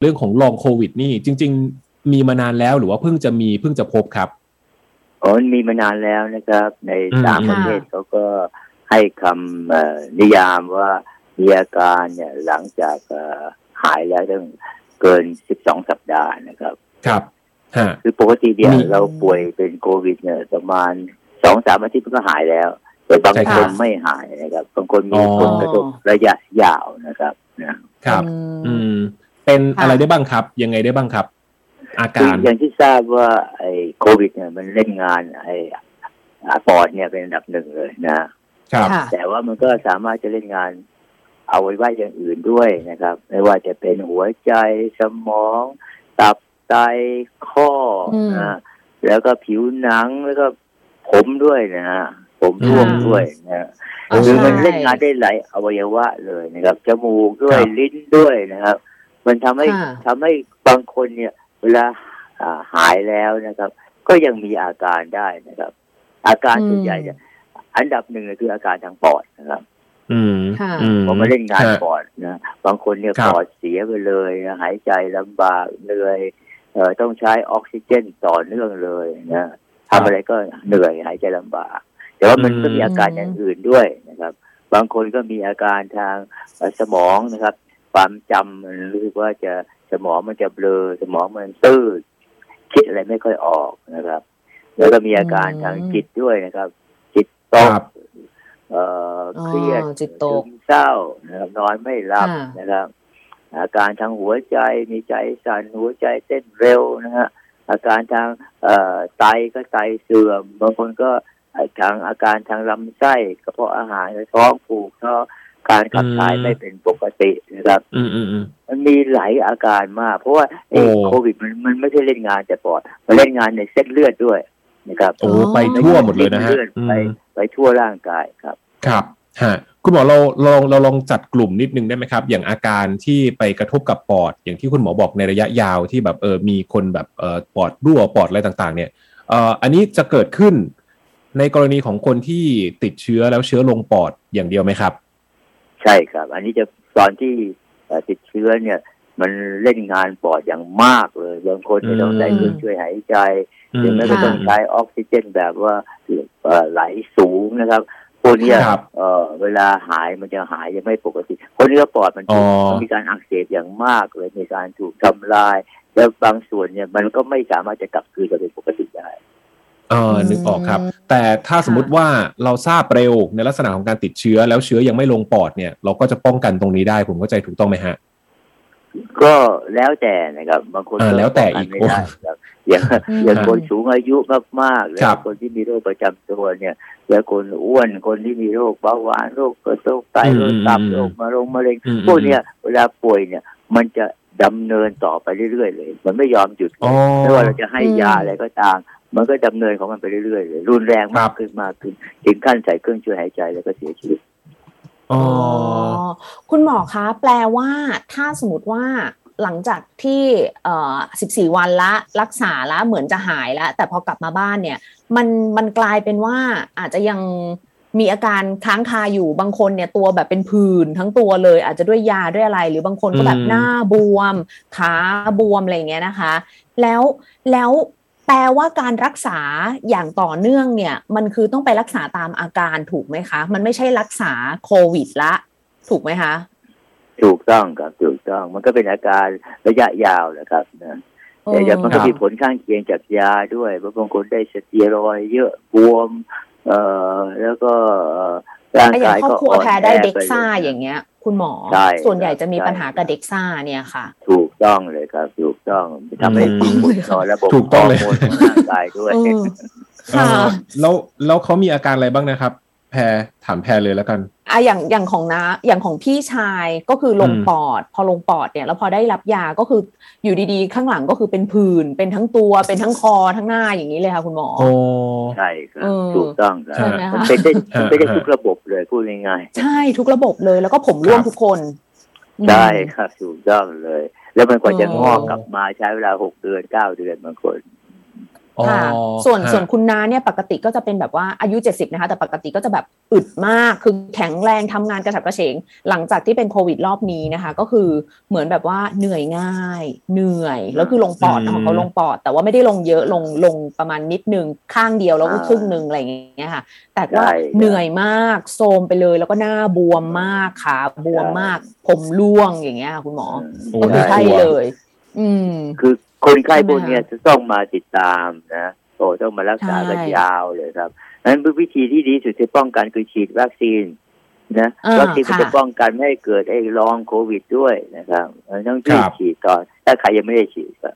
เรื่องของลองโควิด นี่จริง ๆ มีมานานแล้วหรือว่าเพิ่งจะมีเพิ่งจะพบครับอ๋อมีมานานแล้วนะครับ ในต่างประเทศเขาก็ให้คำนิยามว่ามีอาการเนี่ยหลังจากหายแล้วตั้งเกิน 12 สัปดาห์นะครับ ครับคือปกติเนี่ยเราป่วยเป็นโควิด เนี่ยประมาณสองสามอาทิตย์ก็หายแล้ว แต่บางคนไม่หายนะครับ บางคนมีผลกระทบระยะยาวนะครับนะครับ อืม เป็นอะไรได้บ้างครับ ยังไงได้บ้างครับ อาการอย่างที่ทราบว่าไอ้โควิด เนี่ยมันเล่นงาน ไอ้ปอดเนี่ยเป็นอันดับหนึ่งเลยนะครับ แต่ว่ามันก็สามารถจะเล่นงานเอาไว้ไว้อย่างอื่นด้วยนะครับ ไม่ว่าจะเป็นหัวใจสมอง ตับไตข้อนะแล้วก็ผิวหนังแล้วก็ผมด้วยนะฮะผมร่วงด้วยนะคือมันเล่นงานได้หลายอวัยวะเลยนะครับ จมูกด้วยลิ้นด้วยนะครับ มันทำให้ทำให้บางคนเนี่ย เวลาหายแล้วนะครับ ก็ยังมีอาการได้นะครับ อาการส่วนใหญ่เนี่ยอันดับหนึ่งคืออาการทางปอดนะครับ อืมพอมาเล่นงานปอดนะบางคนเนี่ยปอดเสียไปเลยนะหายใจลำบากเหนื่อยเอ่อต้องใช้ออกซิเจนต่อเนื่องเลยนะทำอะไรก็เหนื่อยหายใจลำบาก แต่ว่ามันก็มีอาการอย่างอื่นด้วยนะครับ บางคนก็มีอาการทางสมองนะครับ ความจำมันรู้สึกว่าจะสมองมันจะเบลอ สมองมันตื้อคิดอะไรไม่ค่อยออกนะครับ แล้วก็มีอาการทางจิตด้วยนะครับ จิตตกเอ่อเครียดจิตตกเศร้านะครับนอนไม่หลับนะครับ อาการทางหัวใจมีใจสั่นหัวใจเต้นเร็วนะฮะอาการทางเอ่อไตก็ไตเสื่อมบางคนก็ทางอาการทางลำไส้กระเพาะอาหารท้องผูกท้อ การขับถ่ายไม่เป็นปกตินะครับมันมีหลายอาการมาก เพราะว่าโควิดมันมันไม่ใช่เล่นงานแต่ปอดมันเล่นงานในเส้นเลือดด้วยนะครับโอ้ไปทั่วหมดเลยนะฮะไปไปทั่วร่างกายครับ ครับฮะคุณหมอเราลองเราลองจัดกลุ่มนิดนึงได้ไหมครับ อย่างอาการที่ไปกระทบกับปอด อย่างที่คุณหมอบอกในระยะยาวที่แบบเออมีคนแบบเออปอดรั่วปอดอะไรต่างๆ เนี่ยเอ่ออันนี้จะเกิดขึ้นในกรณีของคนที่ติดเชื้อแล้วเชื้อลงปอดอย่างเดียวไหมครับ ใช่ครับ อันนี้จะตอนที่ติดเชื้อเนี่ย มันเล่นงานปอดอย่างมากเลยบางคนจะต้องใช้เครื่องช่วยหายใจหรือไม่ก็ต้องใช้ออกซิเจนแบบว่าไหลสูงนะครับพวกนี้เออเวลาหายมันจะหายยังไม่ปกติคนนี้ก็ปอดมันมีการอักเสบอย่างมากเลยมีการถูกทำลาย แล้วบางส่วนเนี่ยมันก็ไม่สามารถจะกลับคืนไปเป็นปกติได้ เออนึกออกครับ แต่ถ้าสมมติว่าเราทราบเร็วในลักษณะของการติดเชื้อแล้วเชื้อยังไม่ลงปอดเนี่ย เราก็จะป้องกันตรงนี้ได้ผมเข้าใจถูกต้องไหมฮะก็แล้วแต่นะครับบางคนแล้วแต่อีกไม่ได้ครับอย่างอย่างคนสูงอายุมากๆแล้วคนที่มีโรคประจำตัวเนี่ย แล้วคนอ้วนคนที่มีโรคเบาหวานโรคกระโรคไตโรคตับโรคมะเร็งมะเร็งพวกเนี้ยเวลาป่วยเนี่ย มันจะดำเนินต่อไปเรื่อยๆเลย มันไม่ยอมหยุดไม่ว่าเราจะให้ยาอะไรก็ตาม มันก็ดำเนินของมันไปเรื่อยๆเลยรุนแรงมากขึ้นมากขึ้นถึงขั้นใส่เครื่องช่วยหายใจแล้วก็เสียชีวิตอ๋อคุณหมอคะ แปลว่าถ้าสมมติว่าหลังจากที่เอ่อ14 วันละรักษาแล้วเหมือนจะหายแล้วแต่พอกลับมาบ้านเนี่ย มันมันกลายเป็นว่าอาจจะยังมีอาการค้างคาอยู่บางคนเนี่ยตัวแบบเป็นผื่นทั้งตัวเลย อาจจะด้วยยาด้วยอะไร หรือบางคนก็แบบหน้าบวมขาบวมอะไรเงี้ยนะคะ แล้วแล้ว แปลว่าการรักษาอย่างต่อเนื่องเนี่ย มันคือต้องไปรักษาตามอาการถูกไหมคะ มันไม่ใช่รักษาโควิดละ ถูกไหมคะ ถูกต้องครับถูกต้อง มันก็เป็นอาการระยะยาวนะครับนะแต่ยังมันก็มีผลข้างเคียงจากยาด้วยบางคนได้สเตียรอยเยอะบวม เอ่อแล้วก็ร่างกายก็อ่อนแอได้เด็กซ่าอย่างเงี้ย คุณหมอ ส่วนใหญ่จะมีปัญหากับเด็กซ่าเนี่ยค่ะ ถูก ต้องเลยครับ ถูกต้องทำให้มีผลต่อระบบฮอร์โมนของร่างกายด้วยแล้วแล้วเขามีอาการอะไรบ้างนะครับ แพรถามแพรเลยแล้วกันอะอย่างอย่างของน้าอย่างของพี่ชายก็คือลงปอด พอลงปอดเนี่ยแล้วพอได้รับยาก็คืออยู่ดีๆ ข้างหลังก็คือเป็นผื่นเป็นทั้งตัวเป็นทั้งคอทั้งหน้าอย่างนี้เลยค่ะคุณหมอโอ้ใช่ครับถูกต้องครับมันเป็นได้เป็นได้ทุกระบบเลยพูดง่ายๆใช่ทุกระบบเลยแล้วก็ผมร่วงทุกคนใช่ครับถูกต้องเลย แล้วมันกว่าจะงอกกลับมาใช้เวลาหกเดือนเก้าเดือนบางคน ค่ะส่วนส่วนคุณน้าเนี่ยปกติก็จะเป็นแบบว่าอายุ 70 นะคะ แต่ปกติก็จะแบบอึดมากคือแข็งแรงทำงานกระฉับกระเฉง หลังจากที่เป็นโควิดรอบนี้นะคะ ก็คือเหมือนแบบว่าเหนื่อยง่าย เหนื่อยแล้วคือลงปอดของเขาลงปอด แต่ว่าไม่ได้ลงเยอะลงลงประมาณนิดนึงข้างเดียวแล้วก็ครึ่งหนึ่งอะไรอย่างเงี้ยค่ะ แต่ว่าเหนื่อยมากโซมไปเลย แล้วก็หน้าบวมมากขาบวมมาก ผมร่วงอย่างเงี้ยคุณหมอก็คือใช่เลยอืม คือคนไข้พวกนี้จะต้องมาติดตามนะโอ้ต้องมารักษากันยาวเลยครับนั้นวิธีที่ดีสุดจะป้องกันคือฉีดวัคซีนนะวัคซีนจะป้องกันไม่ให้เกิดไอ้รองโควิดด้วยนะครับต้องรีบฉีดก่อนถ้าใครยังไม่ได้ฉีดก็